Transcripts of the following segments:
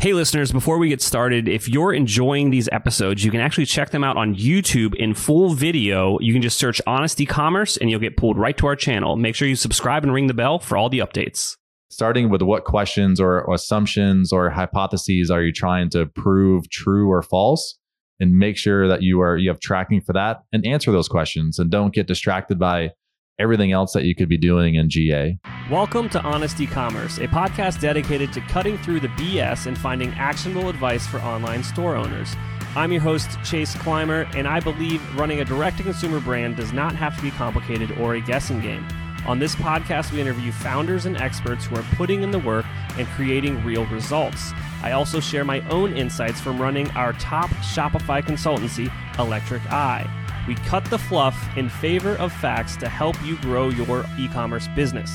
Hey, listeners, before we get started, if you're enjoying these episodes, you can actually check them out on YouTube in full video. You can just search Honest E-commerce and you'll get pulled right to our channel. Make sure you subscribe and ring the bell for all the updates. Starting with what questions or, assumptions or hypotheses are you trying to prove true or false? And make sure that you are you have tracking for that and answer those questions and don't get distracted by everything else that you could be doing in GA. Welcome to Honest E-commerce, a podcast dedicated to cutting through the BS and finding actionable advice for online store owners. I'm your host, Chase Clymer, and I believe running a direct-to-consumer brand does not have to be complicated or a guessing game. On this podcast, we interview founders and experts who are putting in the work and creating real results. I also share my own insights from running our top Shopify consultancy, Electric Eye. We cut the fluff in favor of facts to help you grow your e commerce business.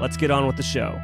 Let's get on with the show.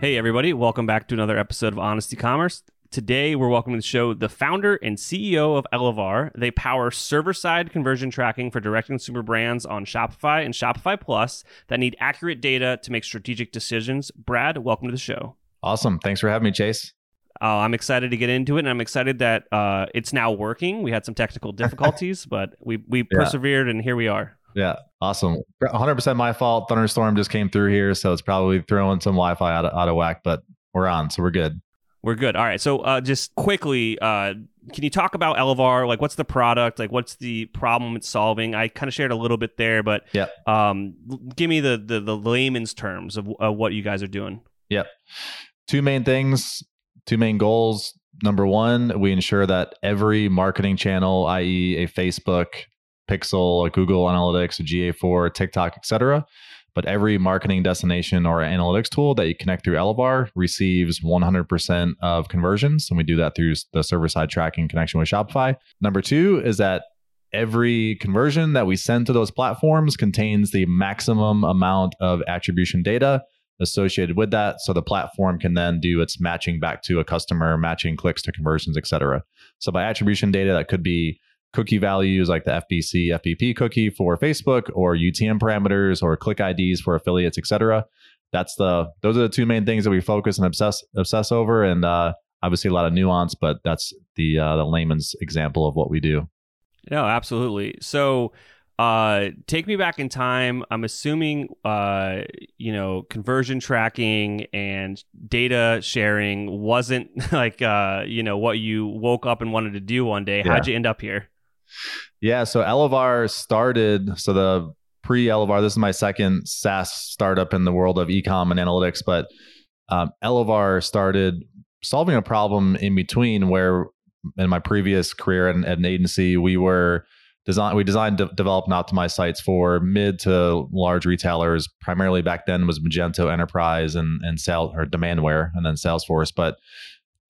Hey, everybody, welcome back to another episode of Honest E-commerce. Today, we're welcoming to the show the founder and CEO of Elevar. They power server side conversion tracking for direct consumer brands on Shopify and Shopify Plus that need accurate data to make strategic decisions. Brad, welcome to the show. Awesome. Thanks for having me, Chase. Uh, I'm excited to get into it, and I'm excited that uh, it's now working. We had some technical difficulties, but we we yeah. persevered, and here we are. Yeah, awesome. 100% my fault. Thunderstorm just came through here, so it's probably throwing some Wi-Fi out of, out of whack, but we're on, so we're good. We're good. All right. So, uh, just quickly, uh, can you talk about Elevar? Like, what's the product? Like, what's the problem it's solving? I kind of shared a little bit there, but yeah, um, give me the, the the layman's terms of, of what you guys are doing. Yep. Two main things two main goals. Number one, we ensure that every marketing channel, i.e., a Facebook, Pixel, a Google Analytics, a GA4, TikTok, etc., but every marketing destination or analytics tool that you connect through Elevar receives 100% of conversions. And we do that through the server side tracking connection with Shopify. Number two is that every conversion that we send to those platforms contains the maximum amount of attribution data associated with that. So the platform can then do its matching back to a customer matching clicks to conversions etc so by attribution data that could be cookie values like the fbc fbp cookie for facebook or utm parameters or click ids for affiliates etc that's the those are the two main things that we focus and obsess obsess over. And uh, obviously a lot of nuance but that's the uh, the layman's example of what we do. No absolutely. So uh, take me back in time. I'm assuming, uh, you know, conversion tracking and data sharing wasn't like, uh, you know, what you woke up and wanted to do one day. Yeah. How'd you end up here? Yeah. So Elevar started, so the pre Elevar, this is my second SaaS startup in the world of ecom and analytics, but um, Elevar started solving a problem in between where in my previous career at, at an agency, we were design we designed de- develop and optimized sites for mid to large retailers. Primarily back then was magento enterprise and and sales or demandware and then salesforce but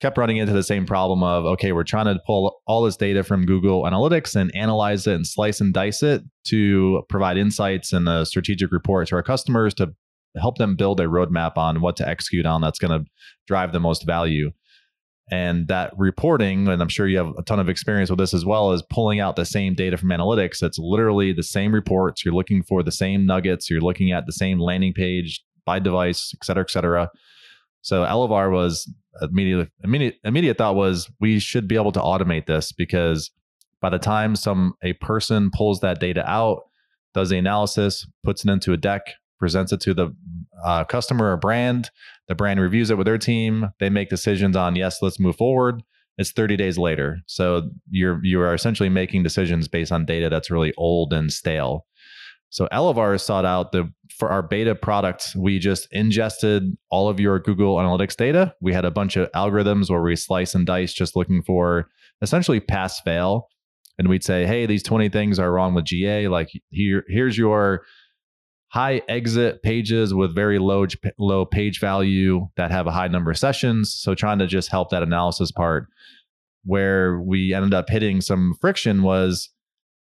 kept running into the same problem of okay we're trying to pull all this data from google analytics and analyze it and slice and dice it to provide insights and a strategic report to our customers to help them build a roadmap on what to execute on that's going to drive the most value and that reporting, and I'm sure you have a ton of experience with this as well, is pulling out the same data from analytics. It's literally the same reports. You're looking for the same nuggets. You're looking at the same landing page by device, et cetera, et cetera. So Elevar was immediate, immediate, immediate thought was we should be able to automate this because by the time some a person pulls that data out, does the analysis, puts it into a deck, presents it to the uh, customer or brand. The brand reviews it with their team. They make decisions on yes, let's move forward. It's 30 days later, so you're you are essentially making decisions based on data that's really old and stale. So Elevar sought out the for our beta product, we just ingested all of your Google Analytics data. We had a bunch of algorithms where we slice and dice just looking for essentially pass fail. And we'd say, hey, these 20 things are wrong with GA. Like here, here's your high exit pages with very low low page value that have a high number of sessions. So trying to just help that analysis part. Where we ended up hitting some friction was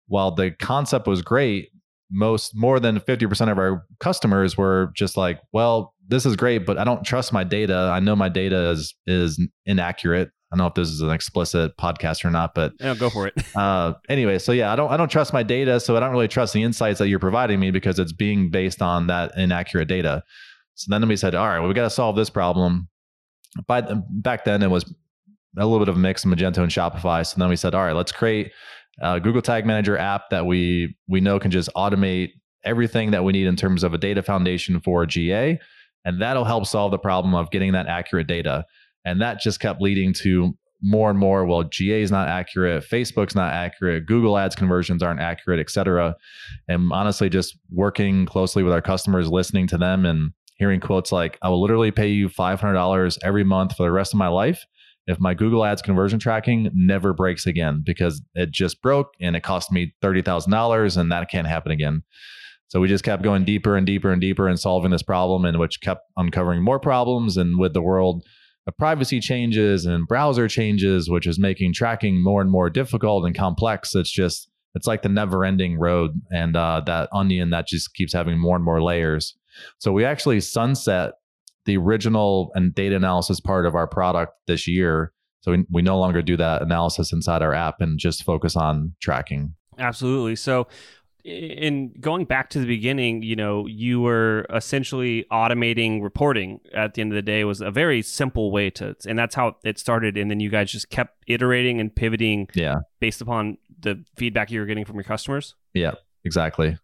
while the concept was great, most more than 50% of our customers were just like, well, this is great, but I don't trust my data. I know my data is is inaccurate. I don't know if this is an explicit podcast or not, but yeah, go for it. uh, anyway, so yeah, I don't I don't trust my data, so I don't really trust the insights that you're providing me because it's being based on that inaccurate data. So then we said, all right, well, we got to solve this problem. by the, back then it was a little bit of a mix of Magento and Shopify. So then we said, all right, let's create a Google Tag Manager app that we we know can just automate everything that we need in terms of a data foundation for GA, and that'll help solve the problem of getting that accurate data. And that just kept leading to more and more. Well, GA is not accurate, Facebook's not accurate, Google Ads conversions aren't accurate, et cetera. And honestly, just working closely with our customers, listening to them, and hearing quotes like, "I will literally pay you five hundred dollars every month for the rest of my life." if my Google Ads conversion tracking never breaks again because it just broke and it cost me $30,000 and that can't happen again. So we just kept going deeper and deeper and deeper and solving this problem and which kept uncovering more problems and with the world privacy changes and browser changes which is making tracking more and more difficult and complex it's just it's like the never ending road and uh, that onion that just keeps having more and more layers so we actually sunset the original and data analysis part of our product this year. So we, we no longer do that analysis inside our app and just focus on tracking. Absolutely. So in going back to the beginning, you know, you were essentially automating reporting at the end of the day was a very simple way to and that's how it started and then you guys just kept iterating and pivoting yeah based upon the feedback you were getting from your customers. Yeah, exactly.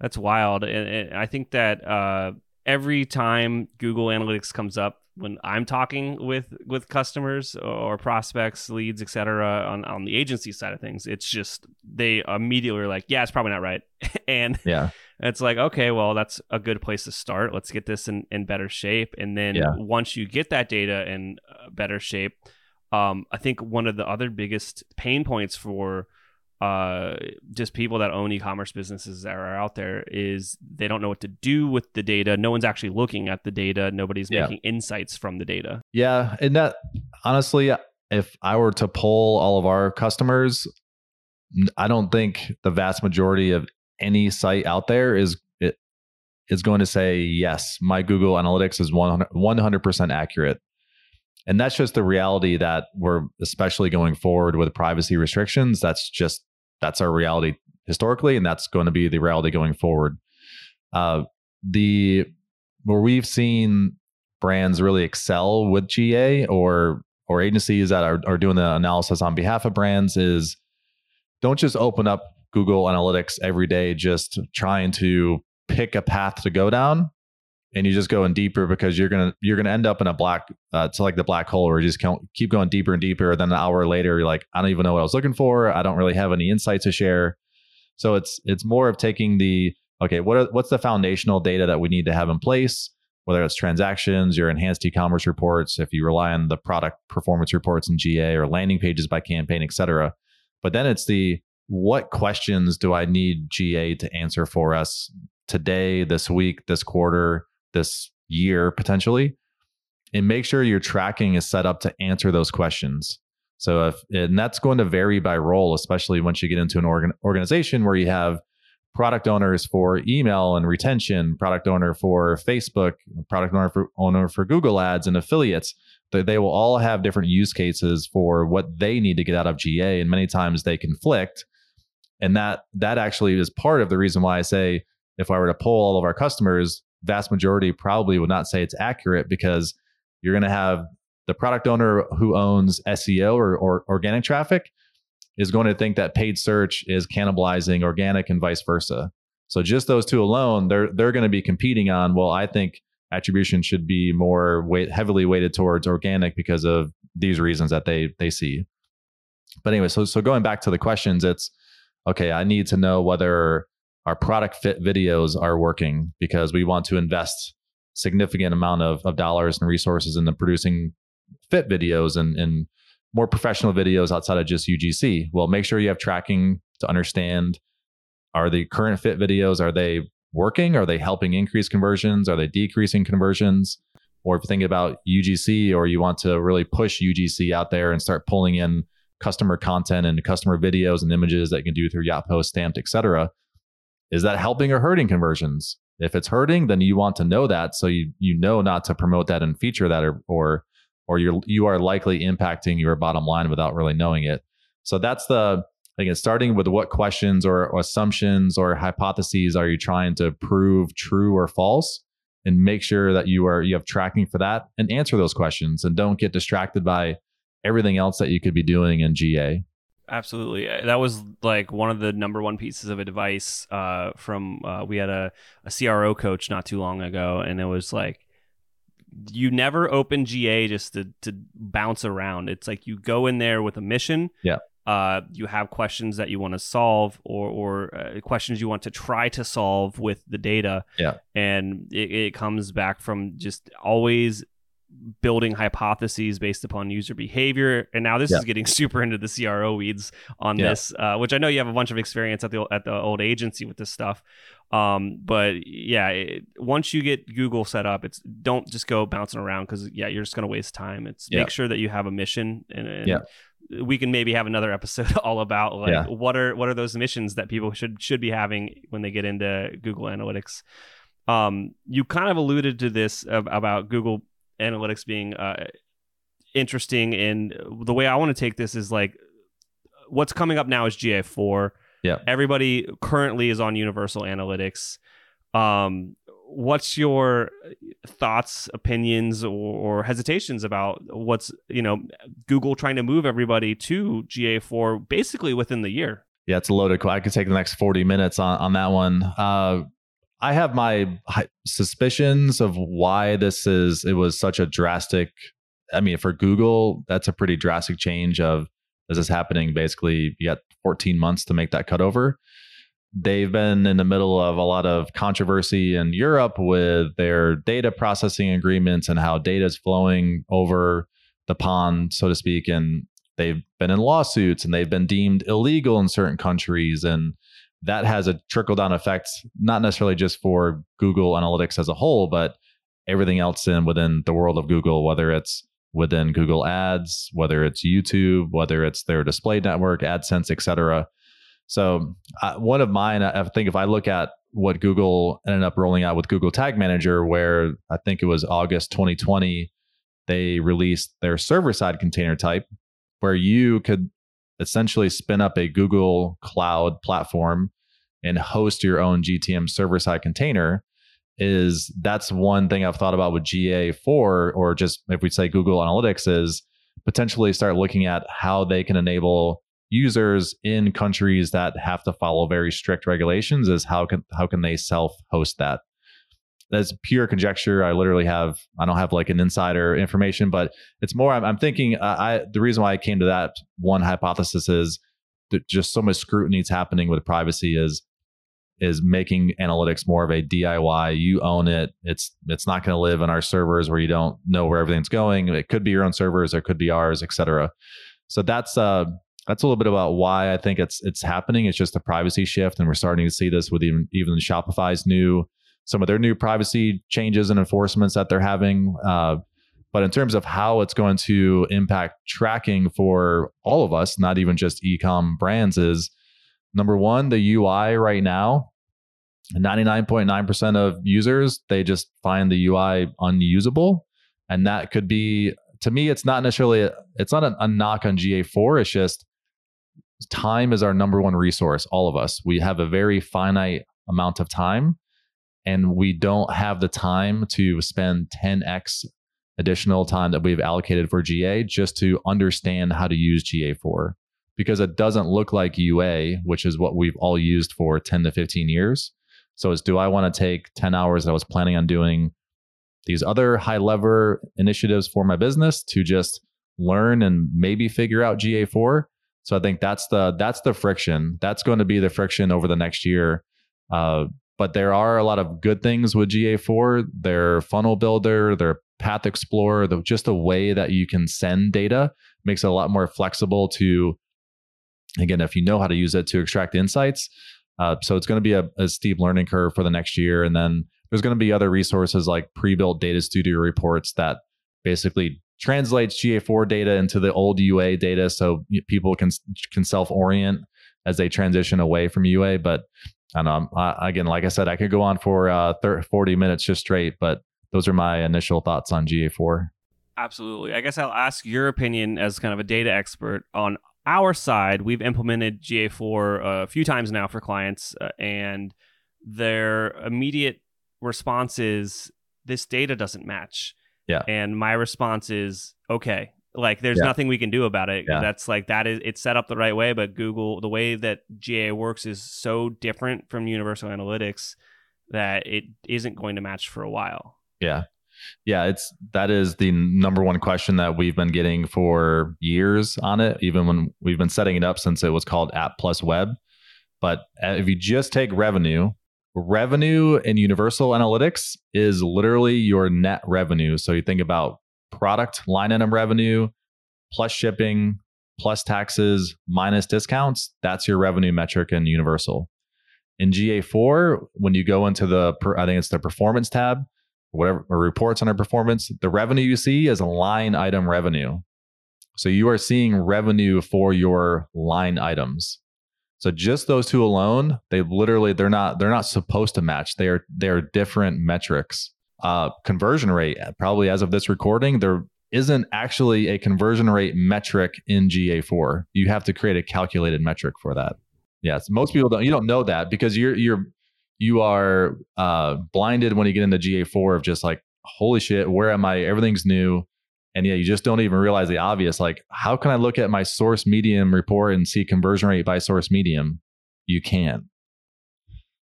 That's wild. And, and I think that uh every time Google Analytics comes up when I'm talking with with customers or prospects, leads, etc. on on the agency side of things, it's just they immediately are like, yeah, it's probably not right, and yeah, it's like, okay, well, that's a good place to start. Let's get this in in better shape, and then yeah. once you get that data in better shape, um, I think one of the other biggest pain points for uh, just people that own e-commerce businesses that are out there is they don't know what to do with the data. No one's actually looking at the data. Nobody's yeah. making insights from the data. Yeah, and that honestly, if I were to poll all of our customers, I don't think the vast majority of any site out there is it is going to say yes. My Google Analytics is 100 percent accurate. And that's just the reality that we're especially going forward with privacy restrictions. That's just that's our reality historically, and that's going to be the reality going forward. Uh, the where we've seen brands really excel with GA or or agencies that are, are doing the analysis on behalf of brands is don't just open up Google Analytics every day, just trying to pick a path to go down and you just go in deeper because you're gonna you're gonna end up in a black uh, like the black hole where you just keep going deeper and deeper. Then an hour later you're like i don't even know what i was looking for. I don't really have any insights to share. So it's it's more of taking the okay what are, what's the foundational data that we need to have in place? Whether it's transactions your enhanced e-commerce reports if you rely on the product performance reports in ga or landing pages by campaign etc but then it's the what questions do i need ga to answer for us today this week this quarter this year potentially and make sure your tracking is set up to answer those questions. So if and that's going to vary by role especially once you get into an organ, organization where you have product owners for email and retention product owner for facebook product owner for owner for google ads and affiliates. They, they will all have different use cases for what they need to get out of ga and many times they conflict. And that that actually is part of the reason why i say if i were to poll all of our customers vast majority probably would not say it's accurate because you're going to have the product owner who owns SEO or, or organic traffic is going to think that paid search is cannibalizing organic and vice versa. So just those two alone, they're they're going to be competing on. Well, I think attribution should be more weight heavily weighted towards organic because of these reasons that they they see. But anyway, so so going back to the questions, it's okay. I need to know whether our product fit videos are working because we want to invest significant amount of, of dollars and resources into producing fit videos and, and more professional videos outside of just UGC. Well, make sure you have tracking to understand are the current fit videos, are they working? Are they helping increase conversions? Are they decreasing conversions? Or if you think about UGC or you want to really push UGC out there and start pulling in customer content and customer videos and images that you can do through Yotpo, Stamped, etc is that helping or hurting conversions? If it's hurting, then you want to know that so you you know not to promote that and feature that or or or you're you are likely impacting your bottom line without really knowing it. So that's the again starting with what questions or, or assumptions or hypotheses are you trying to prove true or false and make sure that you are you have tracking for that and answer those questions and don't get distracted by everything else that you could be doing in GA. Absolutely. Uh, that was like one of the number one pieces of advice uh, from uh, we had a, a CRO coach not too long ago, and it was like you never open GA just to, to bounce around. It's like you go in there with a mission. Yeah. Uh, you have questions that you want to solve or, or uh, questions you want to try to solve with the data. Yeah. And it, it comes back from just always building hypotheses based upon user behavior. And now this yeah. is getting super into the CRO weeds on yeah. this, uh, which I know you have a bunch of experience at the at the old agency with this stuff. Um, but yeah, it, once you get Google set up, it's don't just go bouncing around because yeah, you're just gonna waste time. It's yeah. make sure that you have a mission and, and yeah. we can maybe have another episode all about like yeah. what are what are those missions that people should should be having when they get into Google Analytics. Um, you kind of alluded to this about Google Analytics being uh, interesting, and the way I want to take this is like what's coming up now is GA4 yeah. Everybody currently is on Universal Analytics. Um, what's your thoughts, opinions, or, or, hesitations about what's you know Google trying to move everybody to GA4 basically within the year? Yeah, it's a loaded. I could take the next forty minutes on on that one. Uh, I have my suspicions of why this is. It was such a drastic. I mean, for Google, that's a pretty drastic change of this is happening. Basically, you got 14 months to make that cutover. They've been in the middle of a lot of controversy in Europe with their data processing agreements and how data is flowing over the pond, so to speak. And they've been in lawsuits and they've been deemed illegal in certain countries. And that has a trickle down effect, not necessarily just for Google Analytics as a whole, but everything else in within the world of Google, whether it's within Google Ads, whether it's YouTube, whether it's their display network, AdSense, etc. So uh, one of mine, I think, if I look at what Google ended up rolling out with Google Tag Manager, where I think it was August 2020, they released their server side container type, where you could essentially spin up a Google Cloud platform and host your own GTM server side container is that's one thing I've thought about with GA4 or just if we say Google Analytics is potentially start looking at how they can enable users in countries that have to follow very strict regulations is how can how can they self host that that's pure conjecture i literally have i don't have like an insider information but it's more i'm, I'm thinking uh, i the reason why i came to that one hypothesis is that just so much scrutiny is happening with privacy is is making analytics more of a DIY. You own it. It's it's not going to live in our servers where you don't know where everything's going. It could be your own servers, it could be ours, etc. So that's uh that's a little bit about why I think it's it's happening. It's just a privacy shift, and we're starting to see this with even even Shopify's new some of their new privacy changes and enforcements that they're having. Uh, but in terms of how it's going to impact tracking for all of us, not even just ecom brands, is number one, the UI right now 99.9% of users they just find the ui unusable and that could be to me it's not necessarily it's not a, a knock on ga4 it's just time is our number one resource all of us we have a very finite amount of time and we don't have the time to spend 10x additional time that we've allocated for ga just to understand how to use ga4 because it doesn't look like ua which is what we've all used for 10 to 15 years so it's do I want to take 10 hours that I was planning on doing these other high lever initiatives for my business to just learn and maybe figure out GA4. So I think that's the that's the friction. That's going to be the friction over the next year. Uh, but there are a lot of good things with GA4. Their funnel builder, their path explorer, the, just the way that you can send data makes it a lot more flexible to, again, if you know how to use it to extract insights. Uh, so it's going to be a, a, steep learning curve for the next year. And then there's going to be other resources like pre-built data studio reports that basically translates GA4 data into the old UA data, so people can can self orient as they transition away from UA. But I know, I, again, like I said, I could go on for uh, 30, 40 minutes just straight, but those are my initial thoughts on GA4. Absolutely. I guess I'll ask your opinion as kind of a data expert on our side, we've implemented GA4 a few times now for clients, uh, and their immediate response is this data doesn't match. Yeah. And my response is, okay, like there's Yeah. nothing we can do about it. Yeah. That's like that is it's set up the right way, but Google the way that GA works is so different from Universal Analytics that it isn't going to match for a while. Yeah. Yeah, it's that is the number one question that we've been getting for years on it, even when we've been setting it up since it was called App Plus Web. But uh, if you just take revenue, revenue in Universal Analytics is literally your net revenue. So you think about product line item revenue plus shipping plus taxes minus discounts. That's your revenue metric in Universal. In GA4, when you go into the, I think it's the performance tab, whatever or reports on our performance, the revenue you see is a line item revenue. So you are seeing revenue for your line items. So just those two alone, they literally they're not they're not supposed to match. They are they are different metrics. Uh, conversion rate, probably as of this recording, there isn't actually a conversion rate metric in GA4. You have to create a calculated metric for that. Yes, most people don't. You don't know that because you're you're you are uh, blinded when you get into GA4 of just like, holy shit, where am I? Everything's new. And yeah, you just don't even realize the obvious. Like, how can I look at my source medium report and see conversion rate by source medium? You can.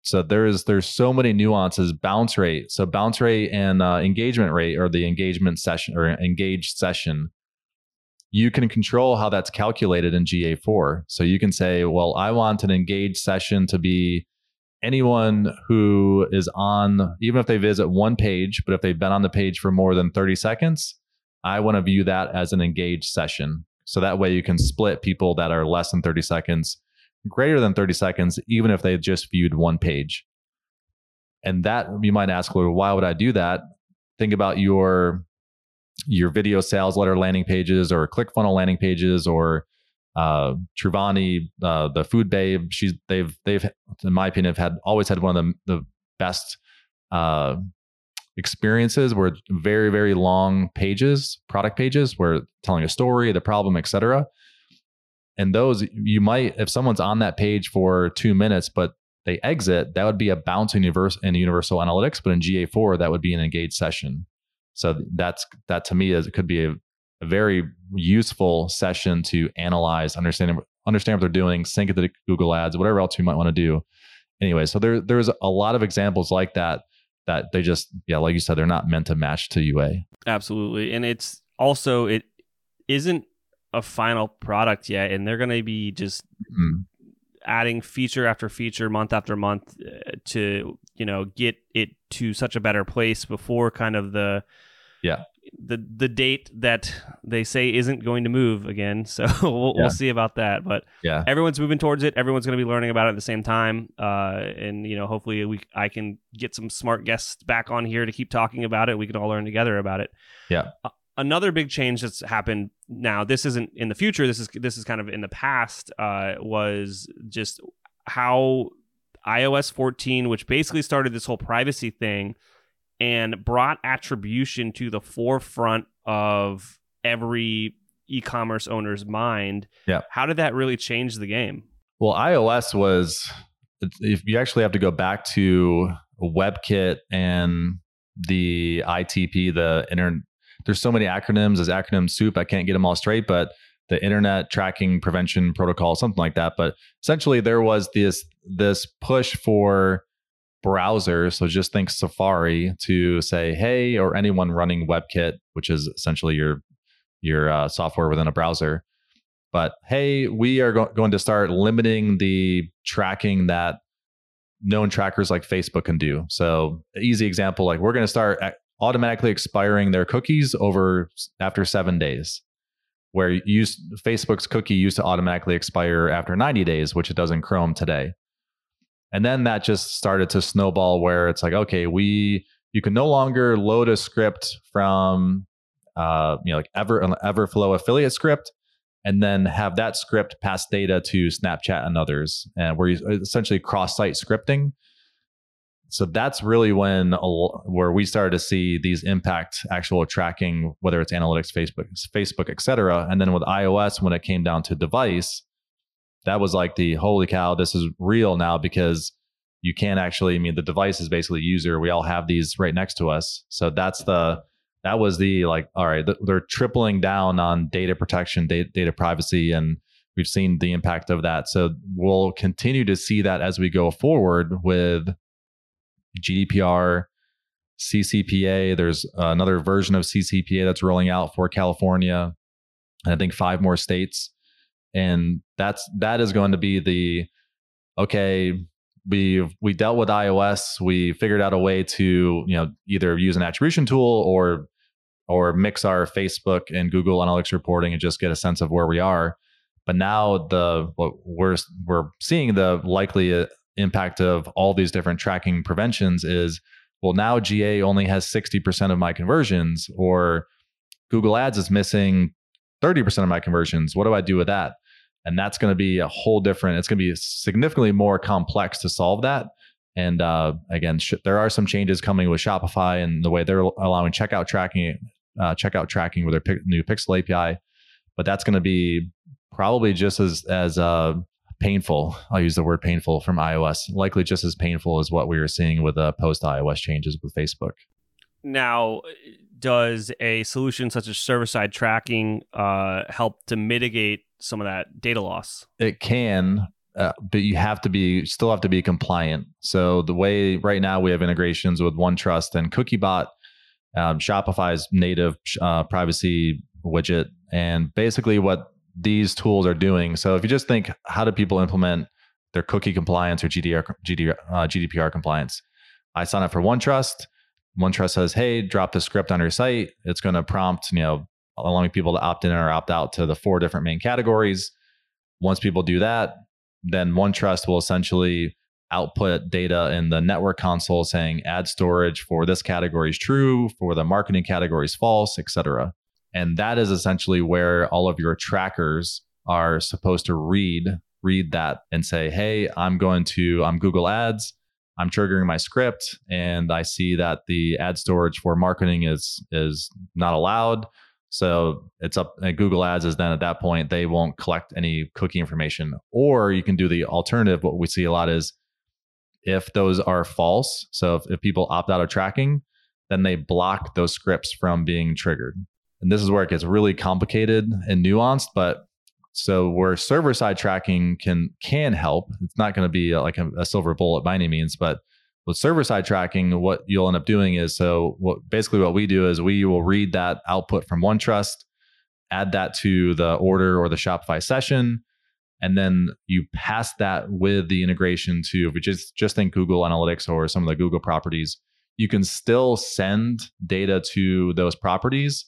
So there's there's so many nuances. Bounce rate. So bounce rate and uh, engagement rate, or the engagement session or engaged session. You can control how that's calculated in GA4. So you can say, well, I want an engaged session to be anyone who is on, even if they visit one page, but if they've been on the page for more than 30 seconds, I want to view that as an engaged session. So that way you can split people that are less than 30 seconds, greater than 30 seconds, even if they just viewed one page. And that you might ask, well, why would I do that? Think about your your video sales letter landing pages or ClickFunnels landing pages or uh Truvani, uh, the food babe, she's they've they've in my opinion have had always had one of the the best uh experiences where very very long pages, product pages where telling a story, the problem, etc. And those you might if someone's on that page for 2 minutes but they exit, that would be a bounce in universe in universal analytics, but in GA4 that would be an engaged session. So that's that to me is it could be a, a very useful session to analyze, understand understand what they're doing, sync it to Google Ads, whatever else you might want to do. Anyway, so there there's a lot of examples like that that they just yeah, like you said, they're not meant to match to UA. Absolutely. And it's also it isn't a final product yet and they're going to be just Mm. adding feature after feature month after month uh, to you know get it to such a better place before kind of the Yeah. the the date that they say isn't going to move again so we'll, Yeah. we'll see about that but Yeah. everyone's moving towards it everyone's going to be learning about it at the same time uh, and you know hopefully we I can get some smart guests back on here to keep talking about it we can all learn together about it Yeah. Uh, another big change that's happened now this isn't in the future this is this is kind of in the past uh, was just how iOS 14 which basically started this whole privacy thing and brought attribution to the forefront of every e-commerce owner's mind Yeah. how did that really change the game Well, iOS was if you actually have to go back to WebKit and the ITP, the internet. There's so many acronyms as acronym soup. I can't get them all straight, but the Internet Tracking Prevention Protocol, something like that. But essentially, there was this this push for browsers. So just think Safari to say, hey, or anyone running WebKit, which is essentially your your uh, software within a browser but hey, we are go- going to start limiting the tracking that known trackers like Facebook can do. So, easy example like we're going to start automatically expiring their cookies over after 7 days. Where use Facebook's cookie used to automatically expire after 90 days, which it does in Chrome today. And then that just started to snowball where it's like, okay, we you can no longer load a script from uh, you know, like Ever Everflow affiliate script and then have that script pass data to Snapchat and others, and where you essentially cross-site scripting. So that's really when where we started to see these impact actual tracking, whether it's analytics, Facebook, Facebook, et cetera. And then with iOS, when it came down to device, that was like the holy cow, this is real now because you can't actually. I mean, the device is basically user. We all have these right next to us, so that's the that was the like all right they're tripling down on data protection data, data privacy and we've seen the impact of that so we'll continue to see that as we go forward with gdpr ccpa there's another version of ccpa that's rolling out for california and i think five more states and that's that is going to be the okay we we dealt with iOS. We figured out a way to you know either use an attribution tool or or mix our Facebook and Google Analytics reporting and just get a sense of where we are. But now the what we're we're seeing the likely impact of all these different tracking preventions is well now GA only has 60% of my conversions or Google Ads is missing 30% of my conversions. What do I do with that? and that's going to be a whole different it's going to be significantly more complex to solve that and uh, again sh- there are some changes coming with shopify and the way they're allowing checkout tracking uh, checkout tracking with their p- new pixel api but that's going to be probably just as as uh, painful i'll use the word painful from ios likely just as painful as what we were seeing with the uh, post ios changes with facebook now does a solution such as server side tracking uh, help to mitigate some of that data loss? It can, uh, but you have to be still have to be compliant. So the way right now we have integrations with OneTrust and CookieBot, um, Shopify's native uh, privacy widget, and basically what these tools are doing. So if you just think, how do people implement their cookie compliance or GDR, GDR, uh, GDPR compliance? I sign up for OneTrust. OneTrust says, "Hey, drop the script on your site. It's going to prompt, you know, allowing people to opt in or opt out to the four different main categories. Once people do that, then OneTrust will essentially output data in the network console saying ad storage for this category is true, for the marketing category is false, etc. And that is essentially where all of your trackers are supposed to read read that and say, "Hey, I'm going to I'm Google Ads. I'm triggering my script and I see that the ad storage for marketing is is not allowed. So it's up Google Ads is then at that point they won't collect any cookie information. Or you can do the alternative. What we see a lot is if those are false. So if, if people opt out of tracking, then they block those scripts from being triggered. And this is where it gets really complicated and nuanced. But so where server side tracking can can help, it's not going to be uh, like a, a silver bullet by any means, but with server side tracking, what you'll end up doing is so what basically what we do is we will read that output from OneTrust, add that to the order or the Shopify session, and then you pass that with the integration to if we just just think Google Analytics or some of the Google properties, you can still send data to those properties,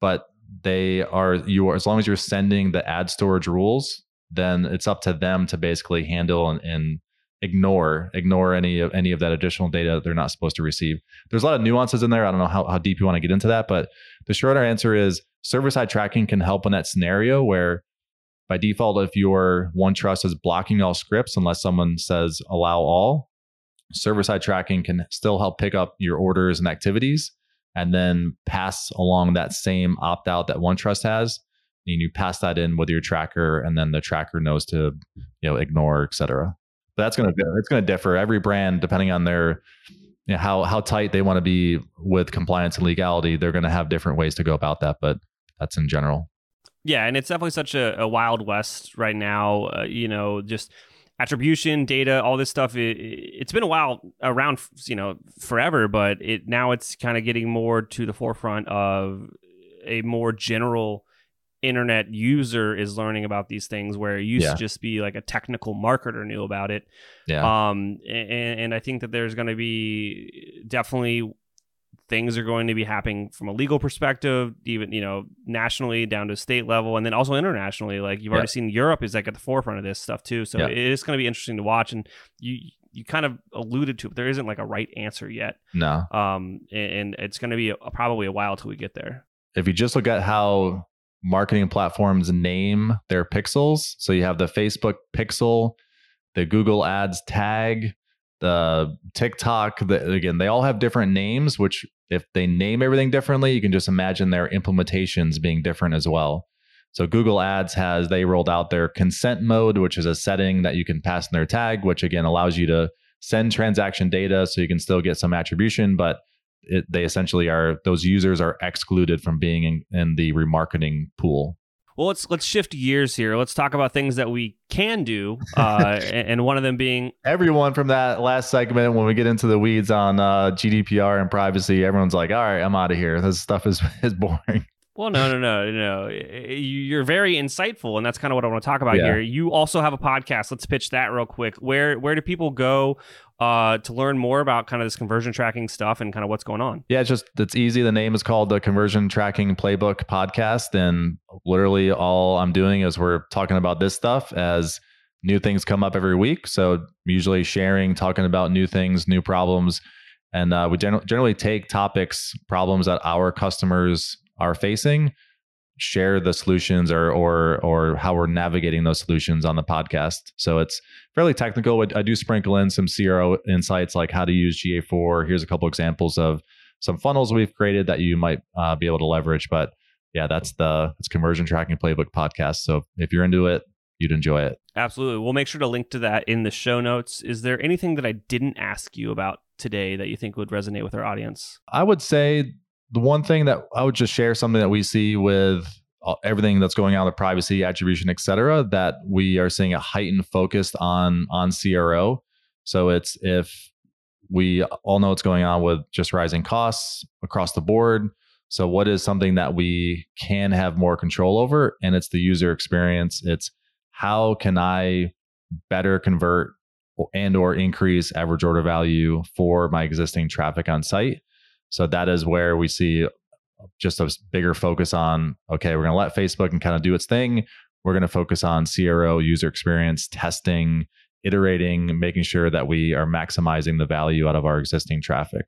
but they are you are as long as you're sending the ad storage rules, then it's up to them to basically handle and, and ignore ignore any of any of that additional data that they're not supposed to receive. There's a lot of nuances in there. I don't know how, how deep you want to get into that, but the shorter answer is server side tracking can help in that scenario where by default, if your OneTrust is blocking all scripts unless someone says allow all, server side tracking can still help pick up your orders and activities and then pass along that same opt out that OneTrust has. And you pass that in with your tracker, and then the tracker knows to, you know, ignore, et cetera that's to it's to differ every brand depending on their you know, how how tight they want to be with compliance and legality. They're to have different ways to go about that, but that's in general. Yeah, and it's definitely such a, a wild west right now. Uh, you know, just attribution data, all this stuff. It, has been a while around, you know, forever, but it now it's kind of getting more to the forefront of a more general internet user is learning about these things where it used yeah. to just be like a technical marketer knew about it. Yeah. Um, and, and I think that there's going to be definitely things are going to be happening from a legal perspective, even you know nationally down to state level, and then also internationally. Like you've yeah. already seen, Europe is like at the forefront of this stuff too. So yeah. it is going to be interesting to watch. And you you kind of alluded to it. but There isn't like a right answer yet. No. Um, and, and it's going to be a, probably a while till we get there. If you just look at how marketing platforms name their pixels. So you have the Facebook pixel, the Google Ads tag, the TikTok. The, again, they all have different names, which if they name everything differently, you can just imagine their implementations being different as well. So Google Ads has they rolled out their consent mode, which is a setting that you can pass in their tag, which again allows you to send transaction data so you can still get some attribution, but it, they essentially are those users are excluded from being in, in the remarketing pool. Well, let's let's shift gears here. Let's talk about things that we can do, uh, and one of them being everyone from that last segment. When we get into the weeds on uh, GDPR and privacy, everyone's like, "All right, I'm out of here. This stuff is is boring." Well, no, no, no, no. You're very insightful, and that's kind of what I want to talk about yeah. here. You also have a podcast. Let's pitch that real quick. Where where do people go uh, to learn more about kind of this conversion tracking stuff and kind of what's going on? Yeah, it's just it's easy. The name is called the Conversion Tracking Playbook Podcast, and literally all I'm doing is we're talking about this stuff as new things come up every week. So usually sharing, talking about new things, new problems, and uh, we gen- generally take topics, problems that our customers are facing share the solutions or or or how we're navigating those solutions on the podcast. So it's fairly technical. I do sprinkle in some CRO insights like how to use GA4. Here's a couple examples of some funnels we've created that you might uh, be able to leverage. But yeah, that's the it's conversion tracking playbook podcast. So if you're into it, you'd enjoy it. Absolutely. We'll make sure to link to that in the show notes. Is there anything that I didn't ask you about today that you think would resonate with our audience? I would say the one thing that I would just share something that we see with uh, everything that's going on with privacy, attribution, et cetera, that we are seeing a heightened focus on on CRO. So it's if we all know what's going on with just rising costs across the board. So what is something that we can have more control over? And it's the user experience. It's how can I better convert and or increase average order value for my existing traffic on site so that is where we see just a bigger focus on okay, we're going to let Facebook and kind of do its thing. We're going to focus on CRO, user experience, testing, iterating, making sure that we are maximizing the value out of our existing traffic.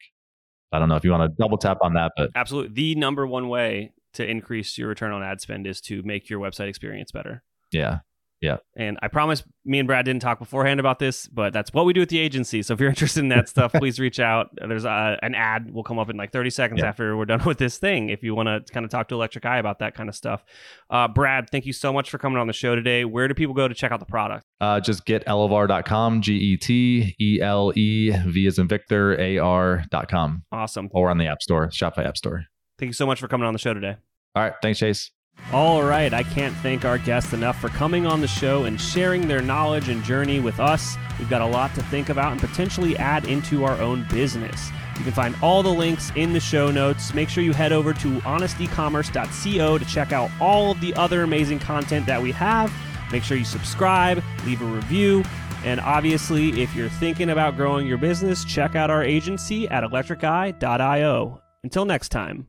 I don't know if you want to double tap on that, but absolutely. The number one way to increase your return on ad spend is to make your website experience better. Yeah. Yeah. And I promise me and Brad didn't talk beforehand about this, but that's what we do at the agency. So if you're interested in that stuff, please reach out. There's a, an ad will come up in like 30 seconds yeah. after we're done with this thing if you want to kind of talk to Electric Eye about that kind of stuff. Uh, Brad, thank you so much for coming on the show today. Where do people go to check out the product? Uh, just get elevar.com, G E T E L E V as in Victor, A R.com. Awesome. Or on the App Store, Shopify App Store. Thank you so much for coming on the show today. All right. Thanks, Chase. All right, I can't thank our guests enough for coming on the show and sharing their knowledge and journey with us. We've got a lot to think about and potentially add into our own business. You can find all the links in the show notes. Make sure you head over to honestecommerce.co to check out all of the other amazing content that we have. Make sure you subscribe, leave a review, and obviously, if you're thinking about growing your business, check out our agency at electriceye.io. Until next time.